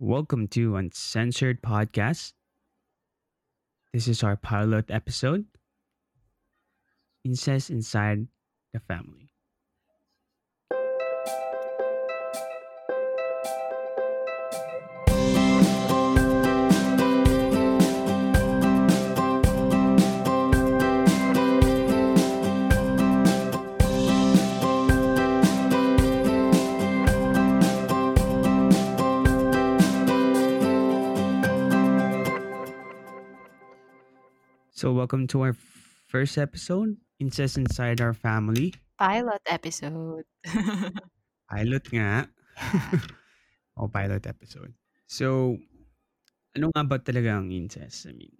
Welcome to Uncensored Podcast. This is our pilot episode Incest Inside the Family. So, welcome to our first episode Incest Inside Our Family. Pilot episode. Pilot nga. O oh, pilot episode. So, ano nga ba talaga ang incest? I mean,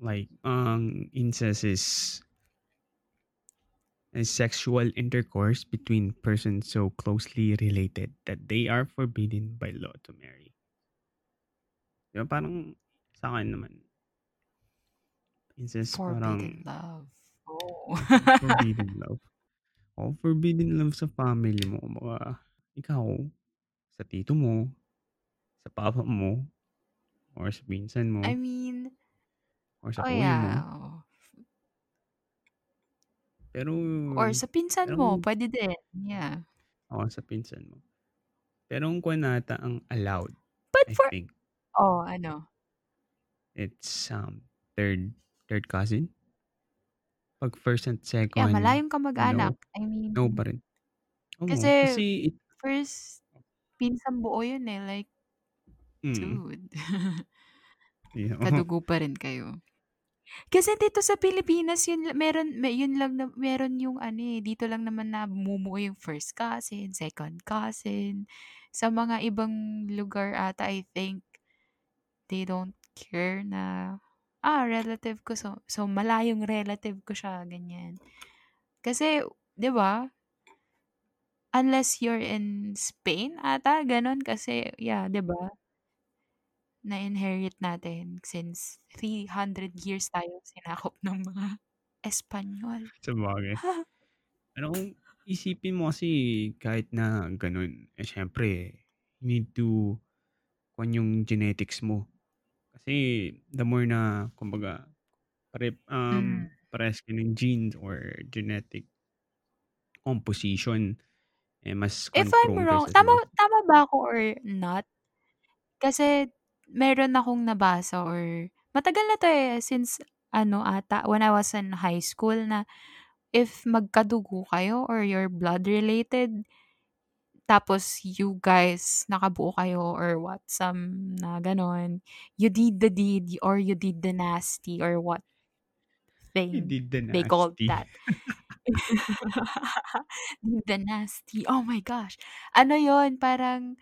like, ang incest is a sexual intercourse between persons so closely related that they are forbidden by law to marry. Diba? Parang sa akin naman, incest Forbidden parang love. Oh. forbidden love. Oh, forbidden love sa family mo. Baka ikaw, sa tito mo, sa papa mo, or sa pinsan mo, I mean, or sa oh kuya mo. yeah. oh. Pero, Or sa pinsan pero, mo, pwede din. Yeah. oo, sa pinsan mo. Pero ang kwan nata ang allowed, I But for, think, oh, ano? it's um, third, third cousin. Pag first and Yeah, second, malayong no, kamag-anak. I mean, no pa rin. Oo, kasi kasi, it, first, pinsan buo yun eh. Like, mm, dude. yeah. Kadugo pa rin kayo. Kasi dito sa Pilipinas, yun, meron, may, yun lang na, meron yung ano eh, dito lang naman na bumubuo yung first cousin, second cousin. Sa mga ibang lugar ata, I think, they don't care na, ah, relative ko. So, so malayong relative ko siya, ganyan. Kasi, di ba, unless you're in Spain ata, ganon. Kasi, yeah, di ba, na-inherit natin since 300 years tayo sinakop ng mga Espanyol. sa bagay. Ano kung isipin mo kasi kahit na ganun, eh syempre, you need to kung yung genetics mo. Kasi the more na, kumbaga, pare, um, Mm. pares ka ng genes or genetic composition, eh mas If I'm wrong, tama, mga, tama ba ako or not? Kasi meron akong nabasa or matagal na to eh, since ano ata, when I was in high school na if magkadugo kayo or you're blood related, tapos you guys nakabuo kayo or what, some na ganon, you did the deed or you did the nasty or what you thing did the they called nasty. that. Did the nasty. Oh my gosh. Ano yon parang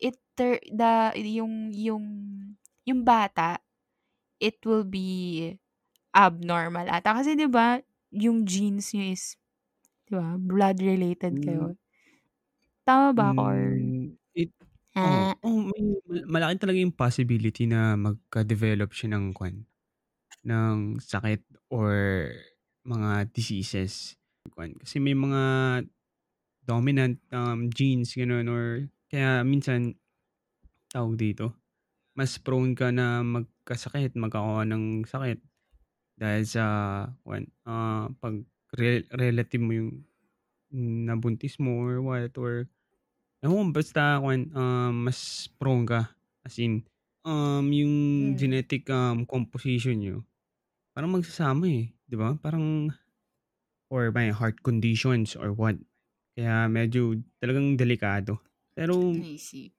it the yung yung yung bata it will be abnormal ata kasi 'di ba yung genes niyo is 'di ba blood related Mm, kayo. Tama ba ako or mm, it, oh, ah, oh, may, mal- malaki talaga yung possibility na magka-develop siya ng kwan, ng sakit or mga diseases. Kwan. Kasi may mga dominant um, genes, gano'n, or kaya minsan, tawag dito, mas prone ka na magkasakit, magkakawa ng sakit dahil sa, kwan, ah, pag re- relative mo yung nabuntis mo or what, or, ewan, basta, kwan, um, mas prone ka. As in, um, yung mm, genetic um, composition nyo, parang magsasama eh. Di ba? Parang, or may heart conditions or what. Kaya medyo talagang delikado. Pero, see.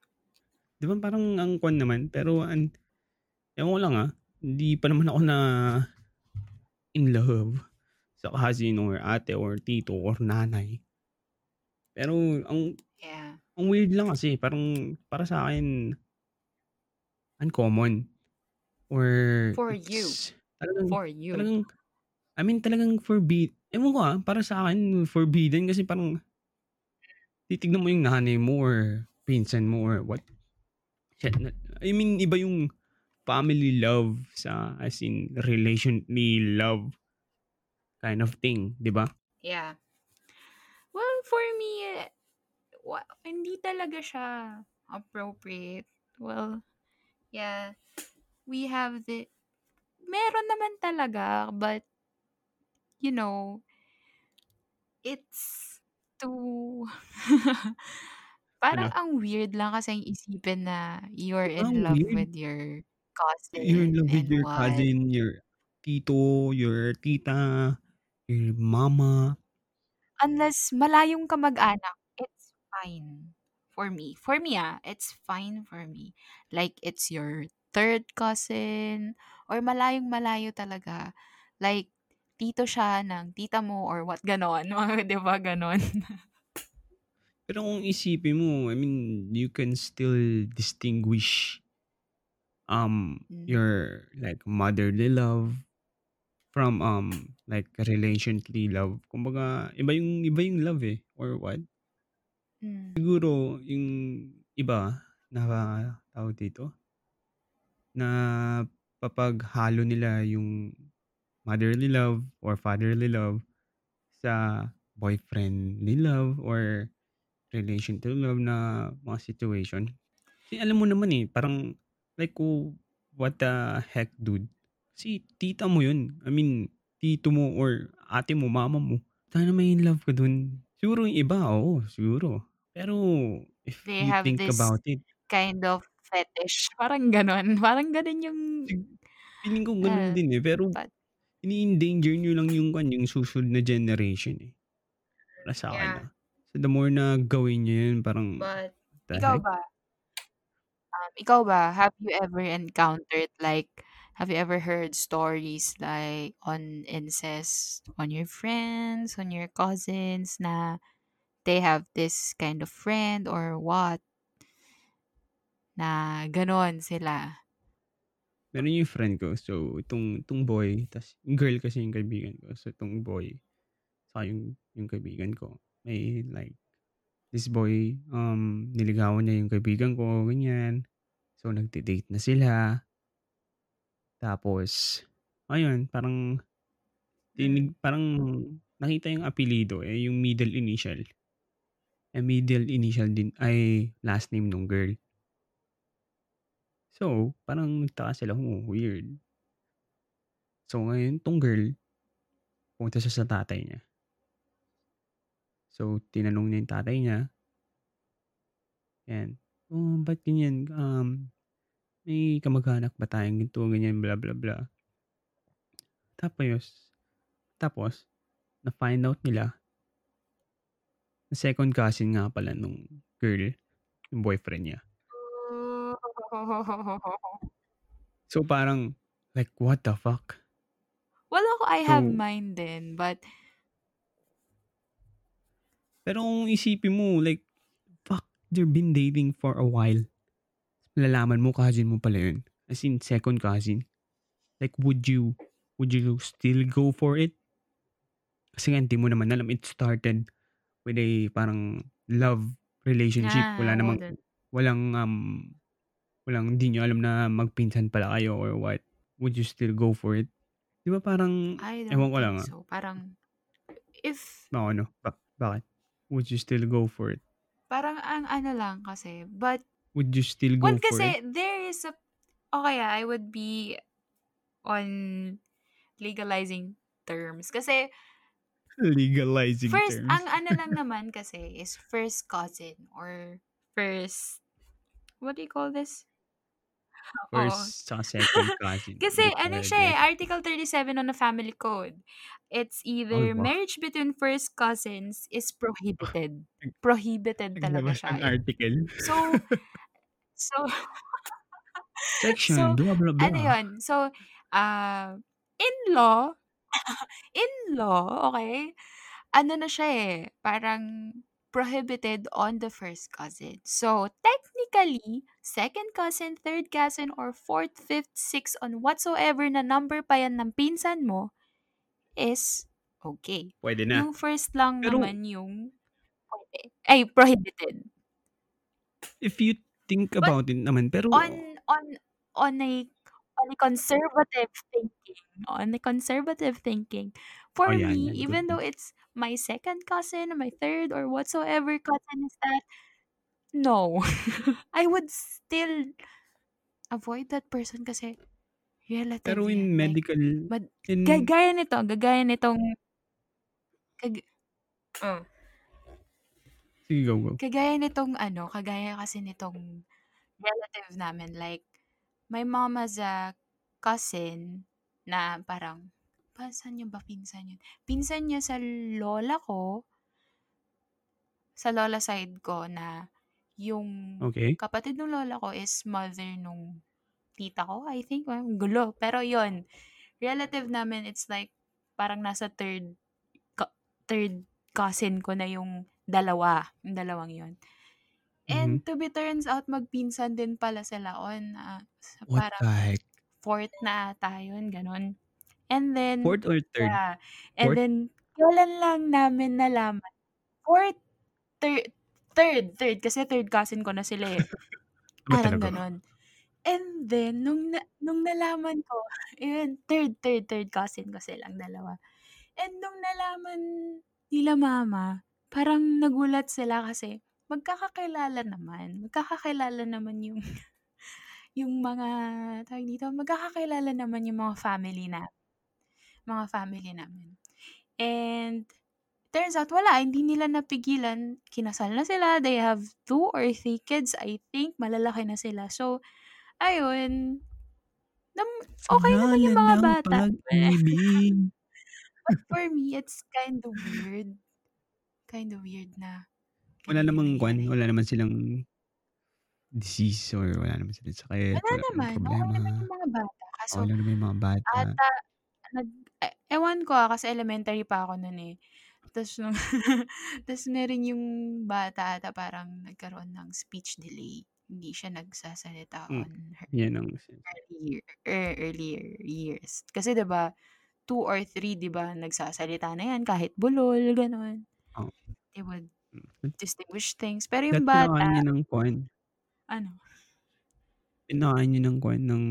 di ba parang ang kwan naman, pero an, ewan ko lang ah, hindi pa naman ako na in love sa cousin or ate or tito or nanay. Pero ang Yeah. Ang weird lang kasi parang para sa akin uncommon or For you. talagang For you. talagang I mean talagang forbid. Ewan ko ah, para sa akin forbidden kasi parang titignan mo yung nanay mo or pinsan mo or what. Shit, I mean iba yung family love sa as in relationally love kind of thing, di ba? Yeah. Well, for me, eh, wa- hindi talaga siya appropriate Well, yeah. We have the meron naman talaga, but you know, it's too parang Ano? ang weird lang kasing isipin na you're Ang in love weird. with your You're in cousin love with your what. cousin, your tito, your tita, your mama. Unless malayong kamag-anak, fine for me. For me, ah, it's fine for me. Like, it's your third cousin or malayong-malayo talaga. Like, tito siya ng tita mo or what, gano'n. Mga 'di ba, gano'n? Pero kung isipin mo, I mean, you can still distinguish um Hmm. your like motherly love from um like relationally love. Kumbaga, iba yung iba yung love eh or what? Hmm. Siguro yung iba na tawag dito na papaghalo nila yung motherly love or fatherly love sa boyfriendly love or relation to love na mga situation. Kasi alam mo naman eh, parang like oh, what the heck dude. Si tita mo yun. I mean, tito mo or ate mo, mama mo. Sana may in love ka dun. Siguro yung iba, oo, siguro. Pero if They you have think this about it, kind of fetish. Parang gano'n. Parang gano'n yung feeling ko ganun ah, din eh. Pero but ini-endanger nyo lang yung kan yung susunod na generation eh. Para sa akin yeah. ah. So the more na gawin nyo yun, parang But ikaw heck? ba? Um, ikaw ba, have you ever encountered like have you ever heard stories like on incest on your friends, on your cousins na they have this kind of friend or what na gano'n sila? Meron yung friend ko. So, itong, itong boy, tas yung girl kasi yung kaibigan ko. So, itong boy, saka yung, yung kaibigan ko, may like, this boy, um, niligawan niya yung kaibigan ko, ganyan. So, nagde-date na sila. Tapos, ayun, parang, tinig, parang, nakita yung apelido, eh, yung middle initial. Eh, middle initial din, ay last name nung girl. So, parang nagtaka sila, oh, weird. So, ngayon, tong girl, pumunta siya sa tatay niya. So, tinanong niya yung tatay niya. Yan. Oh, ba't ganyan? Um, may kamag-anak ba tayong ganito, ganyan, bla bla bla. Tapos, tapos, na-find out nila second cousin nga pala nung girl, yung boyfriend niya. So, parang, like, what the fuck? Well, ako, I have So, mine din, but pero kung isipin mo, like, fuck, they've been dating for a while. Lalaman mo, cousin mo pala yun. As in, second cousin. Like, would you, would you still go for it? Kasi nga, hindi mo naman alam. It started with a parang love relationship. yeah, Wala I namang, walang, um, walang, hindi nyo alam na magpinsan pala kayo or what. Would you still go for it? Di ba parang, I ewan ko lang ah. so. Parang, if, Baka ano, bak- bakit? Would you still go for it? parang ang ano lang kasi, but, Would you still go for kasi it? there is a, okay, I would be on legalizing terms. Kasi, Legalizing first, terms. ang ano lang naman kasi is first cousin or first, what do you call this? First sa second cousin. Kasi ano siya eh. Article 37 on the Family Code. It's either wow. marriage between first cousins is prohibited. Prohibited talaga siya ng eh. article. So, so, Section, so, blah blah blah. ano yun? So, uh, in-law, in-law, okay? Ano na siya eh, parang prohibited on the first cousin. So, technically, second cousin, third cousin, or fourth, fifth, sixth, on whatsoever na number pa yan ng pinsan mo is okay. Pwede na. Yung first lang Pero naman yung pwede. Ay, prohibited. if you think But about it naman, pero on on on a on a conservative thinking, on a conservative thinking, for oh yan, me. Good, even though it's my second cousin, my third, or whatsoever cousin is that, no. I would still avoid that person kasi relative Pero yan. in Like, medical mad- in gaya nito, gagaya nitong, kag, oh, Sige, go, go. kagaya nitong ano, kagaya kasi nitong relative namin, like, my mom has a cousin na parang, pa, saan niya ba pinsan yun? Pinsan niya sa lola ko, sa lola side ko na yung Okay. kapatid ng lola ko is mother nung tita ko, I think. Well, gulo. Pero yon relative namin, it's like, parang nasa third, third cousin ko na yung dalawa. Yung dalawang yon And Mhm. to be turns out, magpinsan din pala sila on. sa What parang the heck? fourth na ata yun, ganun. And then, Fourth or third? yeah. And Fourth? then, kailan lang namin nalaman. Fourth, third, third, third. Kasi third cousin ko na sila eh. Parang ganun. And then, nung, na, nung nalaman ko, yun, third, third, third cousin ko silang dalawa. And nung nalaman nila mama, parang nagulat sila kasi magkakakilala naman. Magkakakilala naman yung yung mga tawag dito, magkakakilala naman yung mga family na mga family namin. And turns out wala, hindi nila napigilan. Kinasal na sila. They have two or three kids, I think. Malalaki na sila. So, ayun. Nam, okay naman yung mga bata. But for me, it's kind of weird. Kind of weird na. Wala namang kwan, wala naman silang disease or wala naman silang sakit, Wala wala naman. Okay problema. naman yung mga bata. Kaso, Okay lang naman yung mga bata. ata, nag, eh, ewan ko ah, kasi elementary pa ako nun eh. Tapos nung, tapos meron yung bata ata parang nagkaroon ng speech delay. Hindi siya nagsasalita Mm, on her yan ang earlier, er, earlier years. Kasi 'di ba two or three 'di ba nagsasalita na yan kahit bulol, ganun. Oo. They would. Distinguish things. Pero That yung kinakain bata, niya ng kwan. ano? Kinakain niya ng kwan ng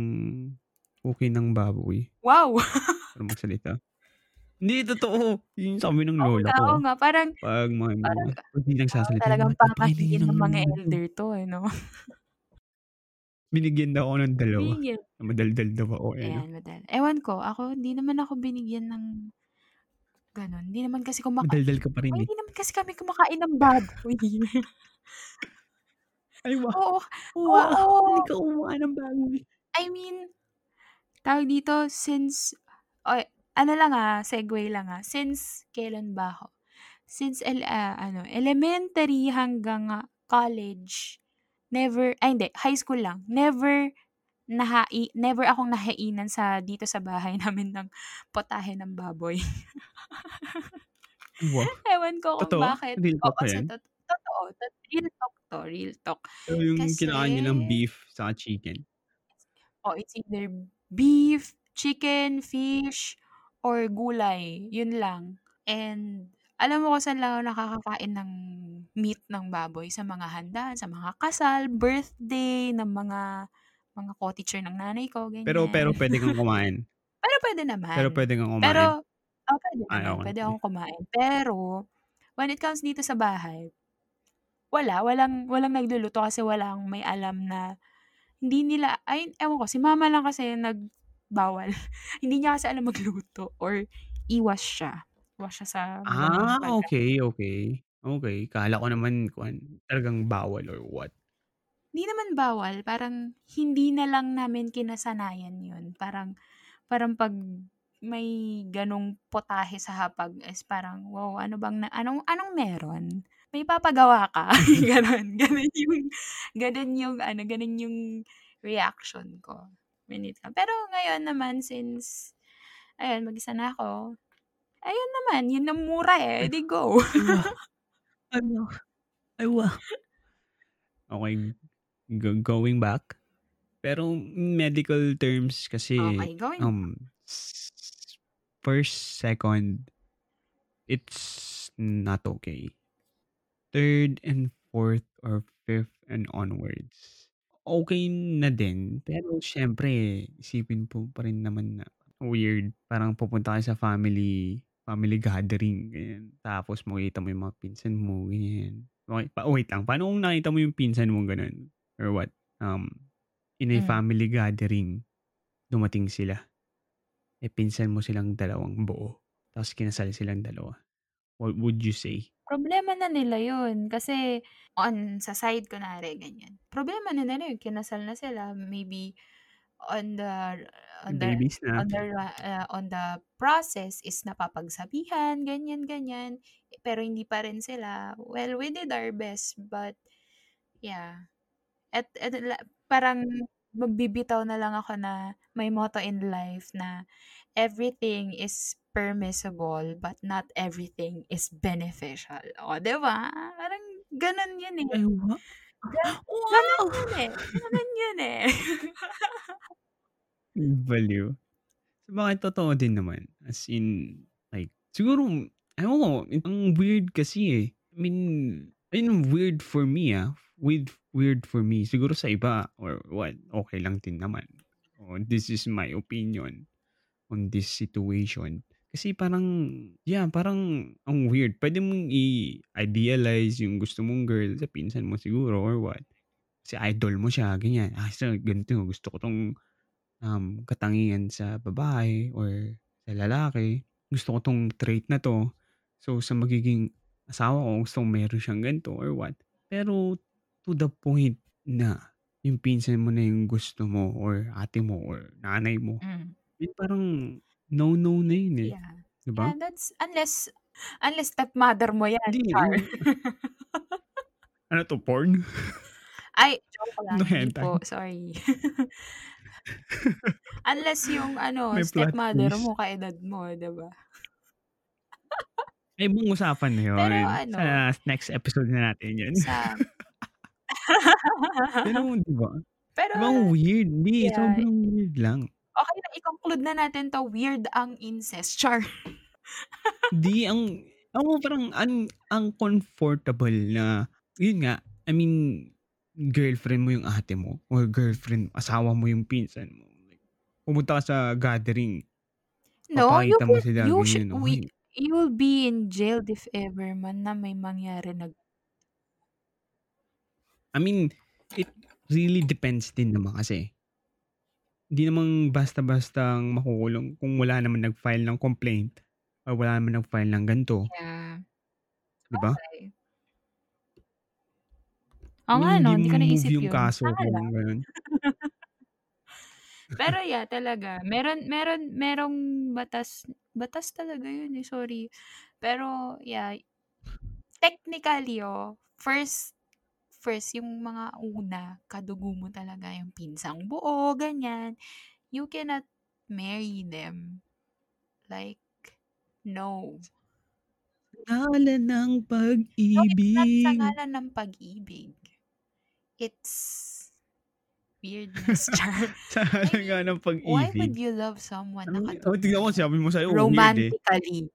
okay ng baboy. Wow! Para magsalita. Hindi, totoo. Yun yung sabi ng lola nga, ko. oo nga. Parang, Pag mga, parang, mga pag di ah, nagsasalita, talagang "Bakit napakainin papakinggan niyo ng mga ano?" elder to eh, no? Binigyan daw ako ng dalawa. Binigyan. Madaldal daw ako eh? Ayan, madal. Ewan ko, ako, hindi naman ako binigyan ng ganun. Hindi naman kasi kumakain. Madaldal ka pa rin Ay, eh. hindi naman kasi kami kumakain ng baboy. Ay, wow. Oo. Wow. Oo. Hindi ka kumakain ng baboy. I mean, tawag dito, since, oy, ano lang ah, segue lang ah, since kailan ba ako? Since, el, ah, ano, elementary hanggang ah, college, never, ay hindi, high school lang, never, nahai, never akong nahainan sa, dito sa bahay namin ng potahe ng baboy. Wow. Ewan ko kung Totoo? bakit. Real talk Oo, sa tot totoo, tot real talk to, real talk. So, yung kinakain niyo ng Kasi beef saka chicken. Oh, it's either beef, chicken, fish, or gulay. Yun lang. And alam mo kung saan lang ako nakakakain ng meat ng baboy? Sa mga handaan, sa mga kasal, birthday ng mga mga co-teacher ng nanay ko, Pero pero ganyan. pwede kang kumain? Pero pwede Pero naman. pwede kang Pero, kumain? oh, pwede Ay, okey, Pwede akong kumain. Pero, when it comes dito sa bahay, wala. Walang walang nagluluto kasi walang may alam na hindi nila ay ewan ko, si mama lang kasi nagbawal. Hindi niya kasi alam magluto or iwas siya. Iwas siya sa Ah, pagkain. okey, okey. Okey, akala ko naman kwan, talagang bawal or what. Hindi naman bawal, parang hindi na lang namin kinasanayan yun. Parang parang 'pag may ganong potahe sa hapag is parang, "Wow, ano bang na anong anong meron? May ipapagawa ka?" Gano'n. Gano'n yung gano'n yung ano, gano'n yung reaction ko it come pero ngayon naman since ayun, mag-isa na ako, ayun naman, yun ang mura eh, di go. wow. Ay wow. Ay wow. Okey, go going back. Pero medical terms kasi, Okey, going um, first, second, it's not okay. Third and fourth or fifth and onwards, okey na din. Pero siyempre isipin mo pa rin naman na weird. Parang pupunta kayo sa family family gathering, ganyan. Tapos makikita mo yung mga pinsan mo, ganyan. Okey, pa wait lang, paano kung nakita mo yung pinsan mo gano'n? Or what, um, in a Hmm. family gathering, dumating sila. Eh, pinsan mo silang dalawang buo, tapos kinasal silang dalawa. What would you say? Problema na nila yun kasi on sa side kunwari ganyan, problema na nila yun kinasal na sila maybe on the on the Babies na. on the uh, on the process is napapagsabihan ganyan, ganyan, pero hindi pa rin sila. Well, we did our best but yeah, at at parang magbibitaw na lang ako na may motto in life na everything is permissible but not everything is beneficial. Oh, 'di ba? Parang gano'n yun, eh. Ay, wow! yun, eh, gano'n yun, eh. Baliw. Sabagay totoo din naman, as in like siguro ewan ko, ang weird kasi, eh. I mean, ayun weird for me, ah, weird weird for me. Siguro sa iba or what, okey lang din naman. Oh, this is my opinion on this situation. Kasi parang yeah, parang ang weird. Puwede mong i-idealize yung gusto mong girl sa pinsan mo siguro or what. Kasi idol mo siya ganyan, ah, so ganito gusto ko 'tong, um, katangian sa babae or sa lalaki. Gusto ko 'tong trait na 'to. So, sa magiging asawa ko gusto kong meron siyang ganito or what. Pero to the point na yung pinsan mo na yung gusto mo or ate mo or nanay mo, Hmm. yun parang no-no na yun, eh, Yeah. 'di Yeah, that's unless unless stepmother mo yan, Hindi, Ano 'to, porn? Ay, joke lang, No hindi po, sorry. Unless yung ano, May stepmother mo kaedad mo, 'di ba? Ay, ibang usapan na Pero yun. ano Sa next episode na natin yun. Sa Pero 'di ba? Pero 'Di ba ang weird? Hindi, yeah. sobrang weird lang. Okey na i-conclude na natin 'to, weird ang incest, char. Hindi, ang mo parang ang uncomfortable na yun nga, I mean, girlfriend mo yung ate mo or girlfriend asawa mo yung pinsan mo. Like, pumunta ka sa gathering, No, you mo sila you should we okey. you'll be in jailed if ever man na may mangyari nag I mean, it really depends din naman kasi. Hindi naman basta-bastang makukulong kung wala naman nag-file ng complaint or wala naman nag-file ng ganito. Yeah. 'Di ba? Sabagay. I Oo nga 'no, hindi ko naisip yung yun. kaso Sana kung gano'n. Pero yeah, talaga meron meron merong batas batas talaga yun, eh, sorry. Pero yeah, technically, oh, first first yung mga una, kadugo mo talaga yung pinsang buo, ganyan. You cannot marry them. Like, no. Ngalan ng No, it's not sa pag-ibig. ngalan ng pag-ibig. It's weirdness, char. Sa I ngalan nga mean, ng why would pag-ibig. you love someone na Ano, oh, tignan mo? sabi mo sa'yo weird, eh. Romantically.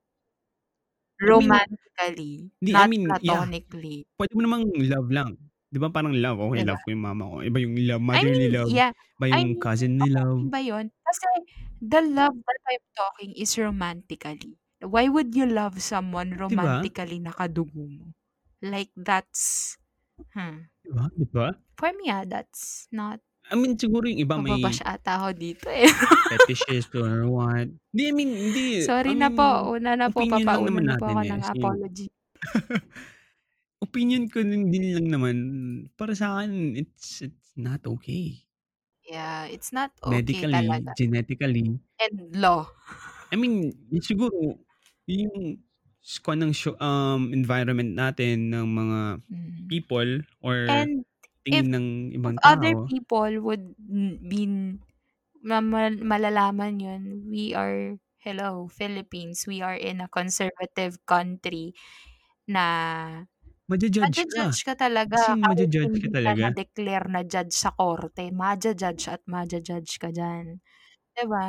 Mean Romantically, Hindi, I not yeah. platonically. Puwede mo namang love lang. 'Di ba parang love, okey 'Di ba? love ko yung mama ko. Iba yung love, I motherly mean, love, yeah. iba I yung mean, cousinly oo, love. iba yun. Kasi the love that I'm talking is romantically. Why would you love someone 'Di ba? romantically na kadugo mo? Like that's hmm. 'Di ba, 'di ba? For me, ah, that's not I mean, siguro yung iba may mababash ata ako dito, eh. fetishes or what. Hindi, I mean, hindi. I Sorry na mean, po, una na po, opinion lang papauna naman na po natin, ako eh, ng apology. opinion ko din din lang naman, para sa'kin it's it's not okay. Yeah, it's not okay Medically, talaga. genetically. And law. I mean, siguro yung anong sho um, environment natin ng mga Mm. people or And if tingin ng if ibang other tao. people would be ma ma malalaman yun, we are hello, Philippines, we are in a conservative country na Maja-judge ka. maja-judge ka talaga As in, kahit maja-judge ka hindi ka talaga. na-declare na judge sa korte, maja-judge at maja-judge ka diyan, 'di ba?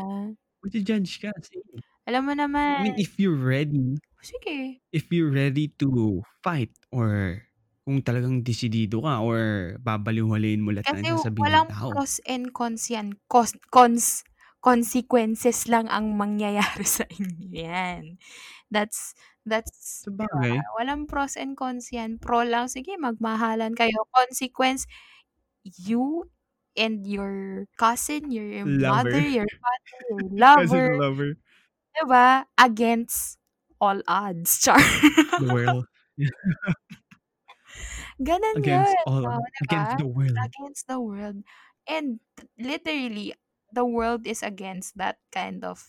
Maja-judge ka as in. Alam mo I naman mean, if you're ready Sige. if you're ready to fight or kung talagang desidido ka or babaliwalain mo lahat Kasi ng sasabihin ng walang tao. pros and cons yan, cos cons consequences lang ang mangyayari sa inyo yan. That's that's 'di ba, Sabagay. walang pros and cons yan, pro lang, sige magmahalan kayo, consequence you and your cousin, your mother, Lover. your father, your Cousin lover, lover. 'di ba, against all odds. Char. The world. Gano'n Against 'yun, all oh, 'di against the world. Against the world. And literally, the world is against that kind of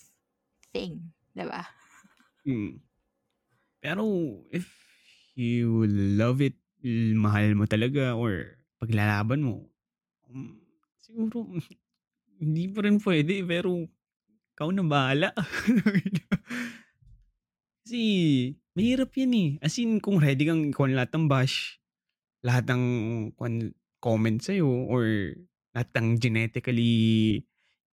thing, 'di ba? Mm. Pero if you love it, mahal mo talaga or paglalaban mo, hmm, siguro hindi pa rin puwede pero ikaw na bahala. Kasi mahirap 'yan, eh. As in kung ready kang ikaw ang lahat ng bash, lahat ng kwan comment sa'yo or lahat ng genetically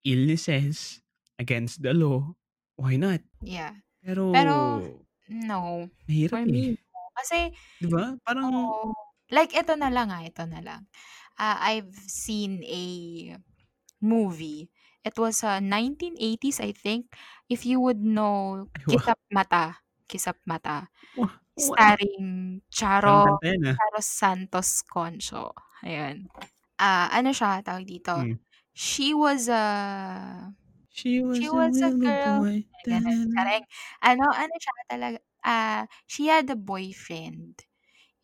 illnesses against the law, why not? Yeah. Pero Pero no, mahirap, for eh. me no. Kasi 'Di ba? Parang oo. Like ito na lang, ah, ito na lang. Ah, I've seen a movie. It was, uh, 1980s I think. If you would know. Kisap Mata, Kisap Mata, wa starring Charo ah. Charo Santos Concho, ayun. Ah, ano siya, tawag dito, Hmm. She was a She was she a was a willow girl boy. Ano ano siya talaga, ah, she had a boyfriend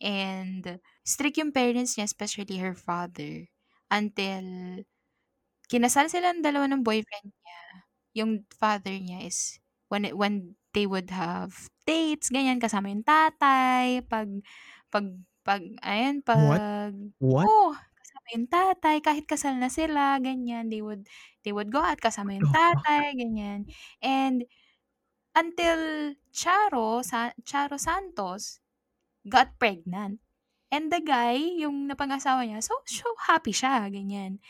and strict yung parents niya, especially her father, until kinasal silang dalawa ng boyfriend niya. Yung father niya is when it when they would have dates, ganyan, kasama yung tatay, 'pag 'pag 'pag ayan, What? 'pag What? oo, kasama yung tatay kahit kasal na sila, ganyan. They would they would go out kasama yung tatay, ganyan. And until Charo Sa Charo Santos got pregnant. And the guy, yung napang-asawa niya, so so happy siya, ganyan.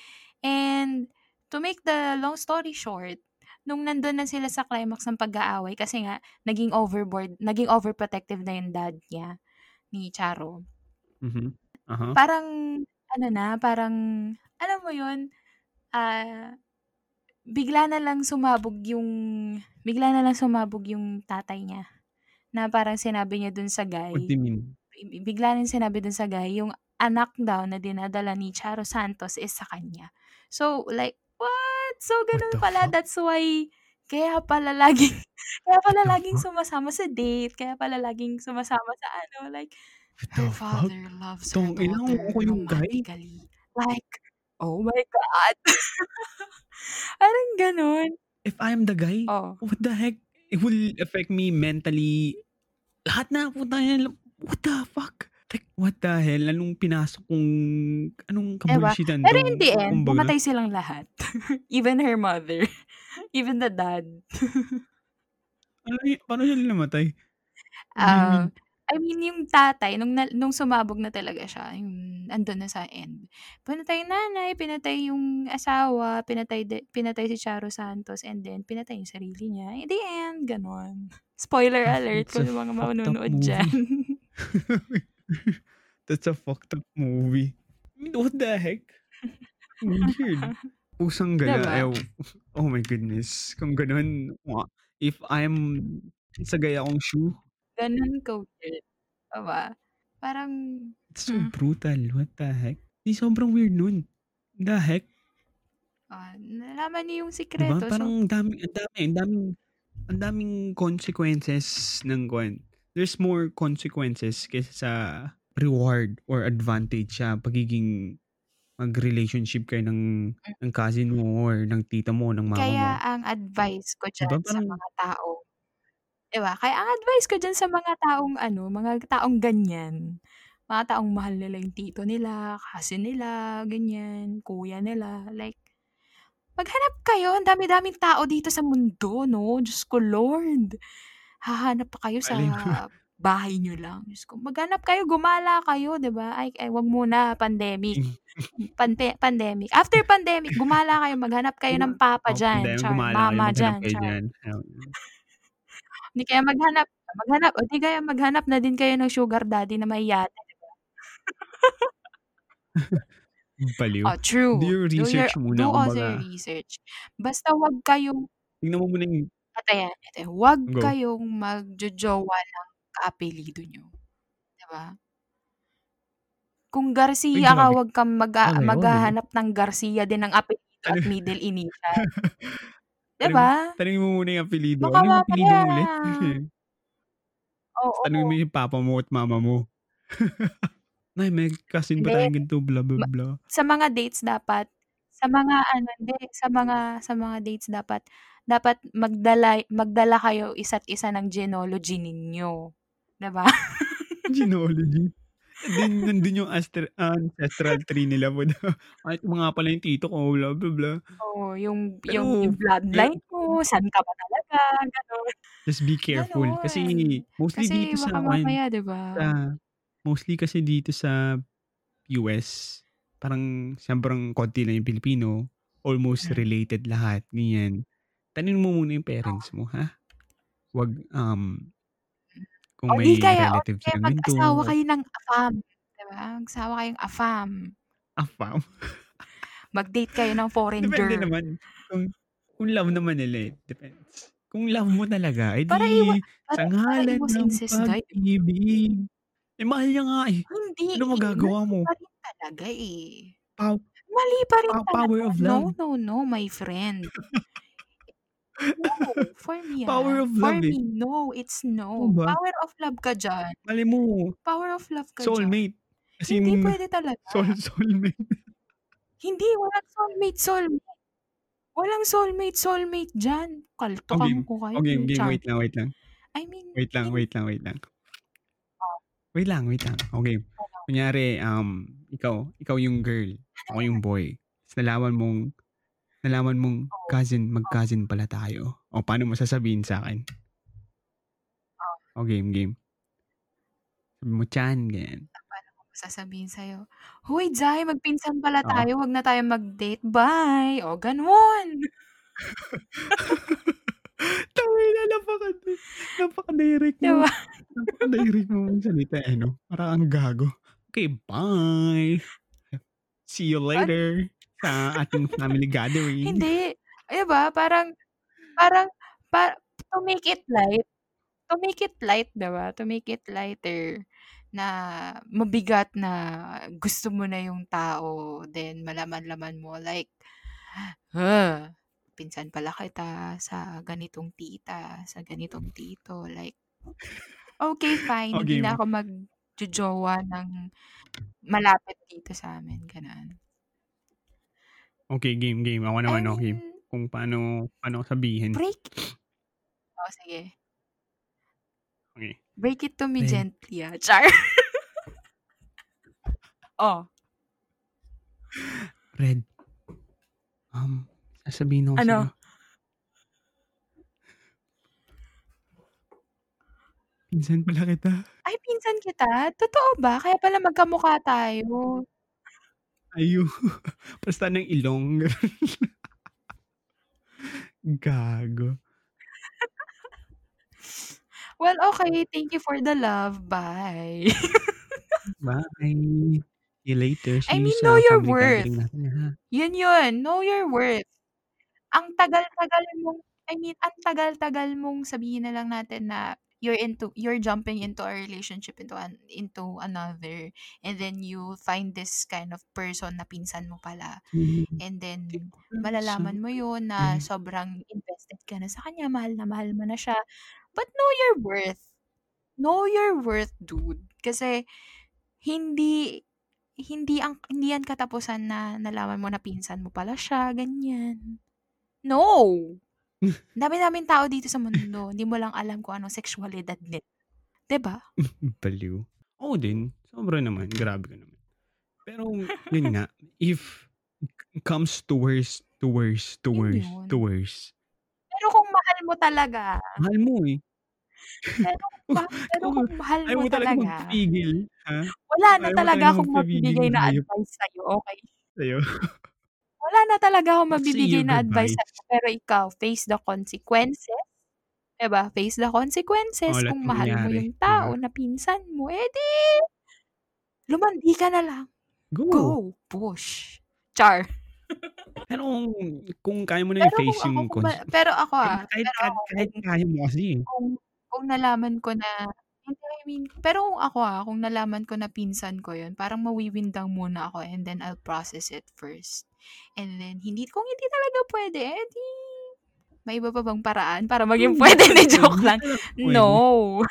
And to make the long story short, nung nandun na sila sa climax ng pag-aaway kasi nga naging overboard naging overprotective na yung dad niya, ni Charo. Mhm. Uh-huh. Parang ano na, parang alam mo yun, ah, bigla na lang sumabog yung bigla na lang sumabog yung tatay niya, na parang sinabi niya dun sa What guy do you mean? bi bigla niyang sinabi dun sa guy yung anak daw na dinadala ni Charo Santos is sa kanya. So, like, what? So, What ganun the pala, fuck? that's why kaya pala laging kaya What pala laging sumasama sa date, kaya pala laging sumasama sa ano, like, What her the fuck? father loves her Tangina, kung daughter ako yung guy romantically. Like, oh my God. Parang ganun. If I'm the guy, Oh. what the heck? It will affect me mentally. Lahat na, putang ina, what the fuck? Like, what the hell? Anong pinasok kong, anong kabulshitan Pero in the end, namatay silang lahat. Even her mother, even the dad. Ano paano sila namatay? What I mean yung tatay nung na nung sumabog na talaga siya, yung andun na sa end, pinatay yung nanay, pinatay yung asawa, pinatay di pinatay si Charo Santos, and then pinatay yung sarili niya. In the end, gano'n. Spoiler alert kung mga diyan. movie. That's a fucked up movie. What the heck? Weird. Pusang 'Di gala, ba? ew. Oh my goodness. Kung gano'n, wa if I'm sa gaya kong shoe Gano'n ka-weird, 'di ba? Parang It's so hmm. brutal. What the heck? 'Di sobrang weird nun. The heck? Ah, nalaman niya yung sikreto, so Parang ang dami ang dami ang daming ang daming consequences ng kwan. There's more consequences kaysa sa reward or advantage sa pagiging mag-relationship kayo ng ng cousin mo or ng tita mo, ng mama mo. Kaya ang advice ko 'Di ba diyan sa mga tao 'di ba? Kaya ang advice ko diyan sa mga taong ano, mga taong ganyan, mga taong mahal nila yung tito nila, cousin nila, ganyan, kuya nila, like, maghanap kayo, ang dami-daming tao dito sa mundo 'no, Diyos ko Lord. Hahanap pa kayo sa Galing. bahay niyo lang, Diyos ko. Maghanap kayo, gumala kayo 'di ba? Ay ay wag muna, pandemic. Pante pandemic. After pandemic, gumala kayo, maghanap kayo ng papa Oh, diyan, pandemic, char, gumala kayo, mama maghanap diyan, kayo char. diyan. Di kaya maghanap maghanap o di kaya maghanap na din kayo ng sugar daddy na may yate, 'di ba? Baliw. Oh, true. Do your Do your research muna do also your research. Basta wag kayong Tingnan mo muna yung Ito yan, ito wag Go. kayong magjojowa ng kaapelyido niyo, 'di ba? Kung Garcia ka, grabe. wag kang mag-a Okay, okay. maghahanap ng Garcia din ng apelyido at Ano? middle initial. 'Di Tanungin mo muna yung apelyido. Baka Ano yung apelyido mamaya mo ulit? Tas tanungin mo Oo. yung papa mo at mama mo. "Nay, may cousin ba tayong ganito, blah, blah, Ma blah." sa mga dates dapat sa mga ano hindi, sa mga sa mga dates dapat dapat magdala magdala kayo isa't isa ng genealogy ninyo, 'di ba? Genealogy. Nandun nandun yung astre ancestral tree nila po daw. "Ay, nga pala yung tito ko, blah, blah, blah." Oo, yung Pero yung bloodline mo, saan ka ba talaga, gano'n. Just be careful. Kasi Gano'n. mostly Kasi dito sa baka kuwan, mamaya, 'di ba? sa mostly kasi dito sa US, parang sobrang konti lang yung Pilipino, almost Hmm. related lahat, ganyan. Tanungin mo muna yung parents mo, ha? Wag, um, kung O may di kaya o di relative kaya silang ganito mag-asawa kayo ng AFAM, 'di ba? Mag-asawa kayong AFAM. AFAM? Mag-date kayo ng foreigner. Depende naman kung kung love naman nila, eh, depends. Kung love mo talaga, eh, Para iwa di para ng pag-ibig. Eh, mahal niya nga, eh. Hindi, Ano magagawa mali mo? pa rin talaga, eh. Pow Mali pa rin pow talaga. power of No, love. no, no, my friend. No, for me, Power ah, of for love, eh. me, no, it's Oo no. ba? Power of love ka diyan. Malay mo Power of love ka diyan. soulmate. As Hindi in, puwede talaga. soul soulmate. Hindi, walang soulmate, soulmate. Walang soulmate, soulmate diyan. O Kaltukan game. ko kayo, O game, game. char. Wait lang, wait lang. I mean, Wait lang, wait lang, wait lang. Oh. Wait lang, wait lang. O game. Ano? Kunyari, um, ikaw ikaw yung girl, ako yung boy. Tas nalaman mong nalaman mong cousin, Oh. mag-cousin pala tayo. O paano mo sasabihin sa'kin? Oh. O game, game. Sabi mo, "Chan," ganyan. Paano ko sasabihin sa'yo, "Hoy, Jai, magpinsan pala Oo. tayo, wag na tayong mag-date, bye." O gano'n. Tangina, napaka napaka-direct 'Di mo. ba? Napaka-direct mo magsalita, eh, 'no? Parang ang gago. "Okay, bye. See you Ano? later sa ating family gathering." Hindi. 'Di ba, parang parang pa to make it light to make it light, 'di ba? To make it lighter na mabigat na gusto mo na yung tao, then malaman-laman mo like, "Huh, pinsan pala kita sa ganitong tita, sa ganitong tito." Like, okay, fine, O hindi na ako magjo-jowa ng malapit dito sa'min, gano'n. Okay, game, game. Ako I naman, game. mean Kung paano paano sabihin. break oh, sige. Okey. Break it to me Then gently, ah, char. Oh. Red, um, sasabihin ako Ano? sa'yo. Pinsan pala kita. Ay, pinsan kita? Totoo ba? Kaya pala magkamukha tayo. Ayu basta ng ilong. Gago. Well, okay. Thank you for the love. Bye. Bye. See you later. I See you mean, know your worth. natin, ha? Yun yun, know your worth. Ang tagal-tagal mong I mean, ang tagal-tagal mong sabihin na lang natin na you're into you're jumping into a relationship into an into another, and then you find this kind of person na pinsan mo pala. And then malalaman mo yun na sobrang invested ka na sa kanya, mahal na mahal mo na siya. But know your worth. Know your worth, dude. Kasi hindi hindi ang hindi yan katapusan na nalaman mo na pinsan mo pala siya, ganyan. No! Ang dami-daming tao dito sa mundo, hindi mo lang alam kung anong sexualidad nila, 'di ba? Baliw. Oo din, sobra naman, grabe ka naman. Pero yun nga, if comes to worst, to worst, to yun. to worst, Pero kung mahal mo talaga mahal mo, eh. pero ma pero Kung mahal ayaw mo mo talaga talaga magpapigil, ha? wala Ayaw na mo talaga akong magpapigil mabibigay na advice sa'yo, okey? sa'yo. Wala na talaga akong mabibigay na advice sa'yo, pero ikaw, face the consequences, 'di ba? Face the consequences lahat kung ng mahal mo yung tao ba? na pinsan mo, eh di lumandi ka na lang. Go. Go, push. Char. Pero kung kung kaya mo na Pero i-face ako yung ma cons pero ako, ah, kahit pero ako kahit kaya mo kasi, eh. kung kung nalaman ko na I mean pero kung ako, ah, kung nalaman ko na pinsan ko yun, parang mawiwindang muna ako and then I'll process it first. And then hindi kung hindi talaga puwede, eh di may iba pa bang paraan para maging puwede? Hindi, joke lang. No.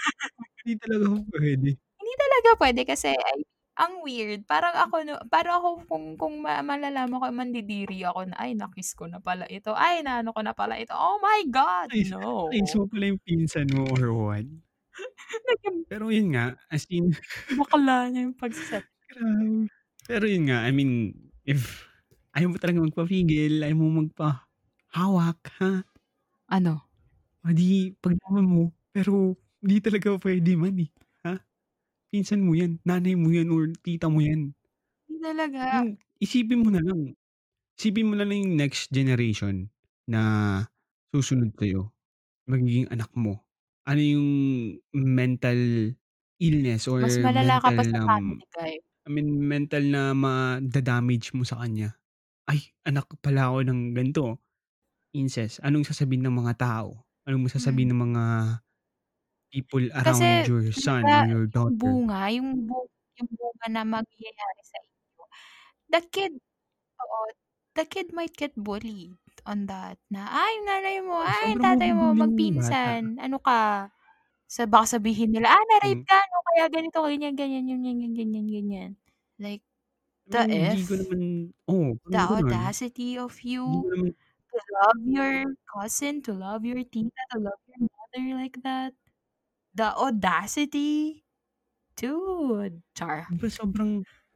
Hindi talaga puwede. Hindi talaga puwede kasi ay ang weird. Parang ako 'no, parang ako kung kung ma malalaman ko mandidiri ako na, "Ay na-kiss ko na pala ito. Ay naano ko na pala ito. Oh my God, Nakis no." na-kiss mo pala yung pinsan mo or what? Pero yun nga, as in Bakla na yung pagsasabi. Pero yun nga, I mean, if ayaw mo talagang magpapigil, ayaw mo magpahawak, ha? Ano? O di mo, pero di talaga puwede man, eh, ha? Pinsan mo yan, nanay mo yan or tita mo yan. Hindi talaga. Yung isipin mo na lang, isipin mo na lang yung next generation na susunod sa'yo, magiging anak mo. Ano yung mental illness or Mas malala ka mental pa sa um, family guy. I mean mental na mada-damage mo sa kanya. "Ay, anak pala ako ng ganito, incest." Anong sasabihin ng mga tao? Anong sasabihin Hmm. ng mga people around Kasi your son or your daughter? bunga, yung bu yung bunga na mangyayari sa inyo, the kid oo, the kid might get bullied on that na, "Ay, nanay mo, ay, sobrang tatay mo magpinsan. Ano ka?" Sa baka sabihin nila, "Ah, na-rape Hmm. ka 'no, kaya ganito, ganyan, ganyan, ganyan, ganyan, ganyan." Like, I the mean, hindi ko F? naman oo, The gano'n. audacity of Hindi ko you naman to love your cousin, to love your tita, to love your mother like that. The audacity. Dude, char. 'Di ba sobrang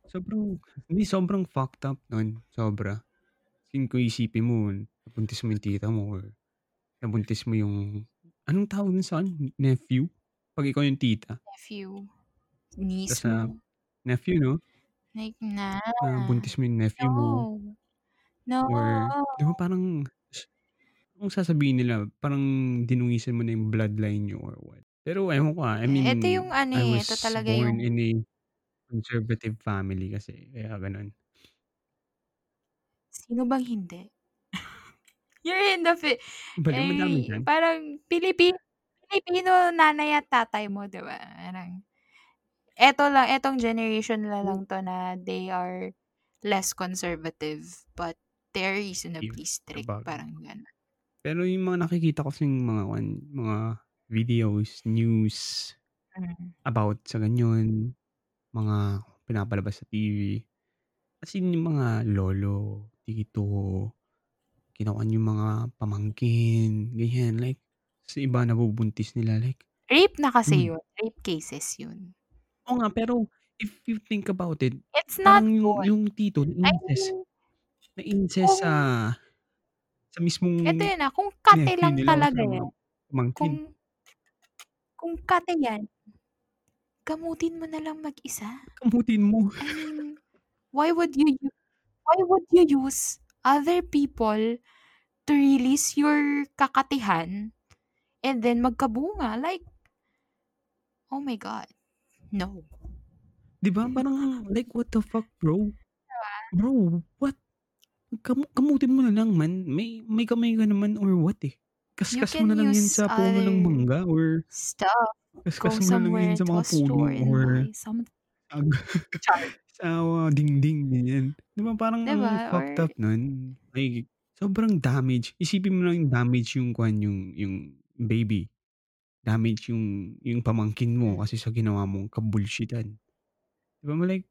sobrang hindi, sobrang fucked up nun, sobra. As in kung iisipin mo, nabuntis mo yung tita mo or nabuntis mo yung anong tawag dun sa ano, nephew? 'Pag ikaw yung tita. Nephew, niece ah, mo. nephew 'no? Like, na. Nabuntis mo yung nephew mo. No. Or No. 'di ba parang anong sasabihin nila, parang dinungisan mo na yung bloodline niyo or what. Pero ewan ko, ah, I mean, Ito yung ano, I eh, was ito talaga born yung in a conservative family kasi kaya gano'n. Sino bang hindi? You're in the Bale madami eh, diyan. parang Pilipi Pilipino nanay at tatay mo, 'di ba? Parang eto lang, etong generation na Hmm. lang 'to na they are less conservative, but they're reasonably strict, Sabagay. parang gano'n. Pero yung mga nakikita ko kasing mga mga videos, news Mm. about sa ganyan, mga pinapalabas sa TV. As in yung mga lolo, tito, kinukuhan yung mga pamangkin, ganyan. Like, sa iba nabubuntis nila like Rape na kasi dude. yun, rape cases yun. Oo nga, pero if you think about it, It's not yung good. yung tito I na-incest mean na-incest sa kung sa mismong Eto yun, ah, kung kate lang talaga sa yan, kung kung kate yan gamutin mo na lang mag-isa. Gamutin mo. I mean, why would you why would you use other people to release your kakatihan and then magkabunga? Like oh my God, no. 'Di ba parang like what the fuck bro? 'Di ba? Bro, what? Gamu gamutin mo na lang man, may may kamay ka naman or what, eh. Kaskas mo na lang yan sa puno ng mangga or stuff. Kaskas mo na lang yan sa mga puno or ag sa mga dingding, ganyan. 'Di ba parang 'Di ang ba? fucked Or up nun, like sobrang damage. Isipin mo lang yung damage yung kuwan, yung yung baby. Damage yung yung pamangkin mo Hmm. kasi sa ginawa mong ka-bullshit-an. 'Di ba like,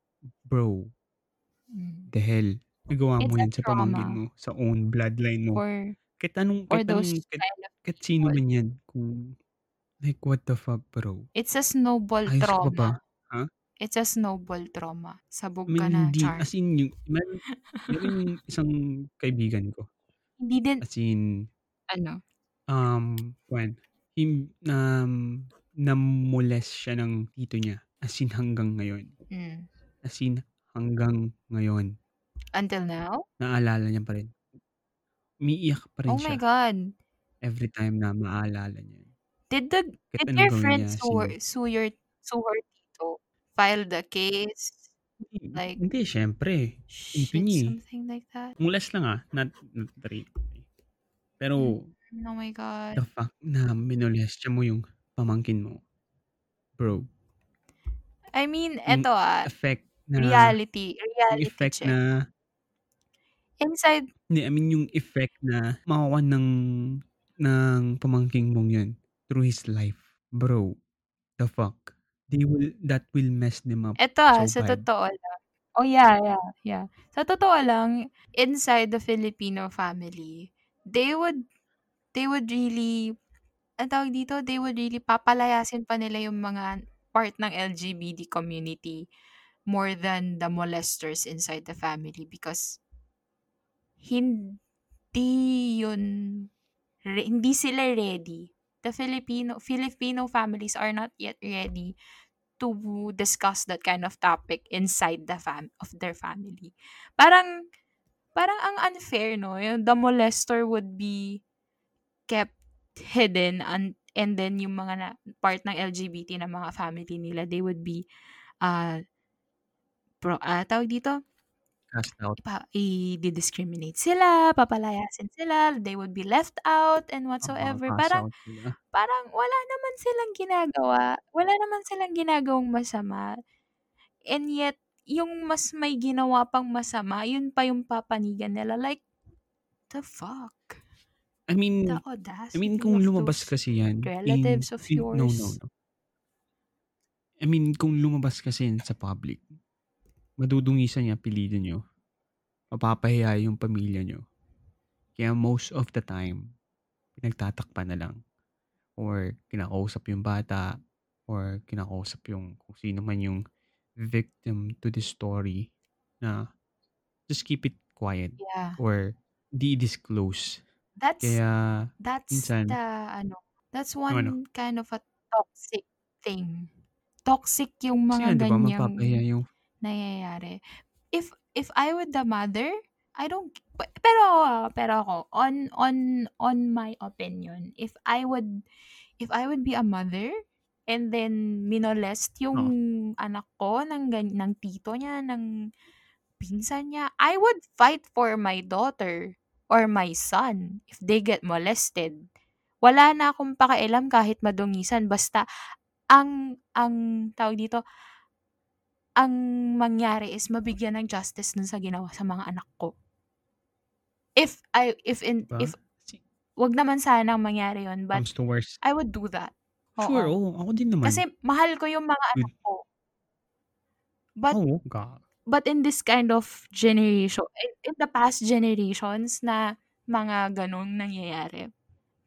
bro, Hmm. the hell? Nagawa mo yan sa pamangkin trauma. mo, sa own bloodline mo. For Kahit anong kahit those anong kahit kahit sino man yan kung like what the fuck bro? It's a snowball Ayos ka pa ba? trauma. Ha? It's a snowball trauma. I Sabog mean ka na, hindi, char. as in yung meron meron yung isang kaibigan ko. Hindi din As in Ano? um, kuwan, him um, na-molest siya ng tito niya, as in hanggang ngayon. Hmm. As in hanggang ngayon. Until now? Naalala niya pa rin. Umiiyak pa rin Oh my siya. God. Every time na maalala niya. Did the Kahit did anong your gawin friend niya, as sue her sue your sue her tito? File the case? Like hindi siyempre, tito shit, eh. something like that? Molest lang, ah, not not rape. Pero Hmm, oh my God. the fact na minolestya mo yung pamangkin mo Bro. I mean, eto ah, effect na reality, yung reality effect check. na Inside Hindi, I mean yung effect na makukuha ng ng pamangkin mong yun through his life. Bro, the fuck? They will that will mess them up Eto ah, so sa bad. totoo lang. Oh yeah, yeah, yeah. Sa totoo lang, inside the Filipino family, they would they would really anong tawag dito? They would really papalayasin pa nila yung mga part ng LGBT community more than the molesters inside the family because hindi yun re hindi sila ready. The Filipino Filipino families are not yet ready to discuss that kind of topic inside the fam of their family. Parang parang ang unfair 'no, yung the molester would be kept hidden and and then yung mga na part ng LGBT na mga family nila, they would be, ah, pro ah, tawag dito? Cast out. Ipa i-di-discriminate sila, papalayasin sila, they would be left out and Oo, whatsoever. cast Parang parang wala naman silang ginagawa, wala naman silang ginagawang masama. And yet, yung mas may ginawa pang masama, yun pa yung papanigan nila. Like, the fuck? I mean The I audacity mean kung lumabas kasi yan in relatives of in no, no, yours. no. I mean kung lumabas kasi yan sa public, madudungisan niya apelyido niyo. Mapapahiya yung pamilya niyo. Kaya most of the time, pinagtatakpan na lang or kinakausap yung bata or kinakausap yung kung sino man yung victim to the story na just keep it quiet Yeah. or di-disclose. That's Kaya that's minsan the ano, that's ano? one kind of a toxic thing. Toxic yung mga ba ganyang mapapahiya yung nangyayari. If if I were the mother, I don't pe pero pero ako on on on my opinion, if I would if I would be a mother and then minolest yung Oo. anak ko ng ng tito niya, ng pinsan niya, I would fight for my daughter or my son if they get molested. Wala na akong pakialam kahit madungisan basta ang ang tawag dito ang mangyari is mabigyan ng justice dun sa ginawa sa mga anak ko. If I if in 'Ba? if Si wag naman sanang mangyari yun but Comes to worst. I would do that. Sure, Oo. oo. Ako din naman. Kasi mahal ko yung mga anak ko. But Oo, ga but in this kind of generation in in the past generations na mga ganong nangyayari,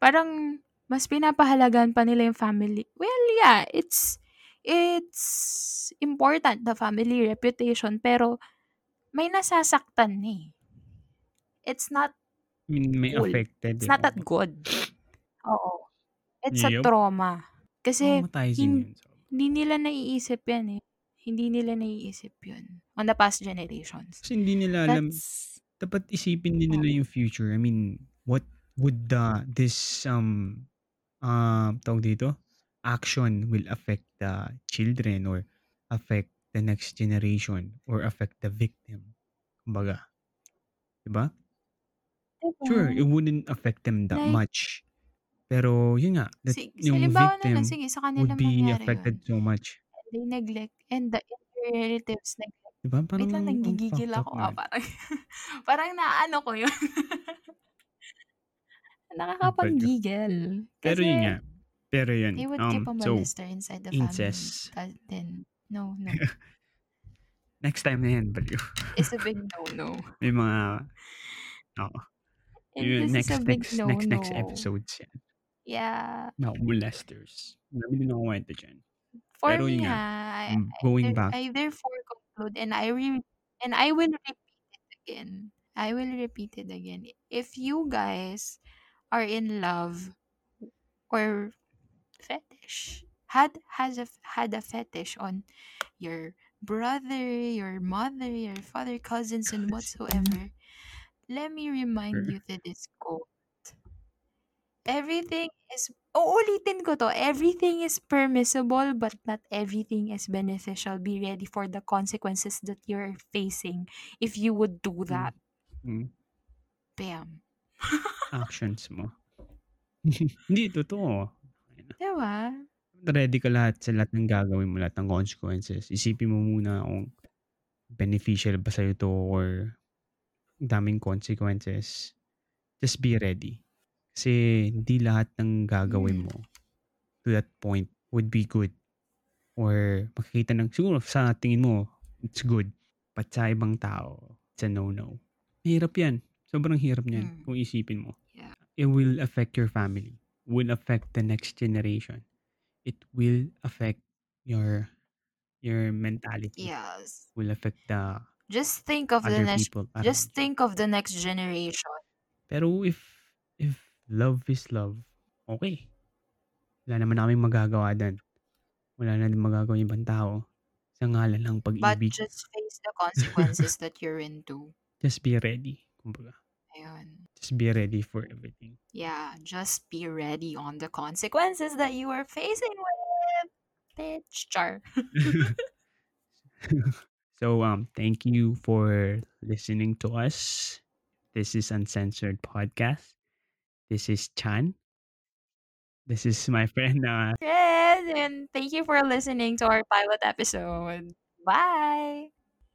parang mas pinapahalagahan pa nila yung family. Well, yeah, it's it's important, the family reputation, pero may nasasaktan na eh. It's not I mean may cool. affected, It's eh, not that oo. good. Oo. It's a Yup. trauma. Kasi Traumatizing hin hindi nila naiisip yan eh. Hindi nila naiisip yun on the past generations. Kasi hindi nila alam That's dapat isipin din nila yung future. I mean, what would the this um um tawag dito? Action will affect the children or affect the next generation or affect the victim. Kumbaga, 'di ba? Sure, it Diba? wouldn't affect them that Like much. Pero yun nga, that si yung halimbawa na lang, victim sige sa would be affected yun. so much. They neglect and the relatives neglect. 'Di ba Wait parang lang, ang nanggigigil ako, ah, parang parang naaano ko yun. Nakakapanggigil. Pero yun Kasi nga, pero yun, they would keep um, a so molester inside the family. incest. Then no, no. Next time na yan, baliw. It's a big no-no. May mga oo. And Yung this is next a big next next next no-no. episodes yan. Yeah. About molesters. Ang dami din nakukuwento diyan. For Pero me yun nga, ha, I I back I therefore conclude and I re and I will repeat it again. I will repeat it again. If you guys are in love or fetish, had has a had a fetish on your brother, your mother, your father, cousins, and whatsoever, let me remind you to this quote. Everything is uulitin ko 'to, everything is permissible but not everything is beneficial. Be ready for the consequences that you're facing if you would do Hmm, that. hmm. Bam. Actions mo. Hindi, totoo. Ayun na. 'Di ba? ready ka lahat sa lahat ng gagawin mo, lahat ng consequences. Isipin mo muna kung beneficial ba sa'yo 'to or daming consequences. Just be ready. Kasi hindi lahat ng gagawin Hmm. mo to that point would be good or makikita ng siguro sa tingin mo, it's good. But sa ibang tao, it's a no-no. Mahirap 'yan. Sobrang hirap niyan Hmm. kung isipin mo. Yeah. It will affect your family, will affect the next generation. It will affect your your mentality, Yes. will affect the Just think of the next people just think of the next generation. Pero if if love is love, okay. Wala naman na magagawa do'n. Wala na din magagawa yung ibang tao sa ngalan ng But pag-ibig. just face the consequences that you're into. Just be ready, kumbaga. Ayun. Just be ready for everything. Yeah, just be ready on the consequences that you are facing with. Bitch. Char. So, um, thank you for listening to us. This is Uncensored Podcast. This is Chan. This is my friend, uh Yes, and thank you for listening to our pilot episode. Bye.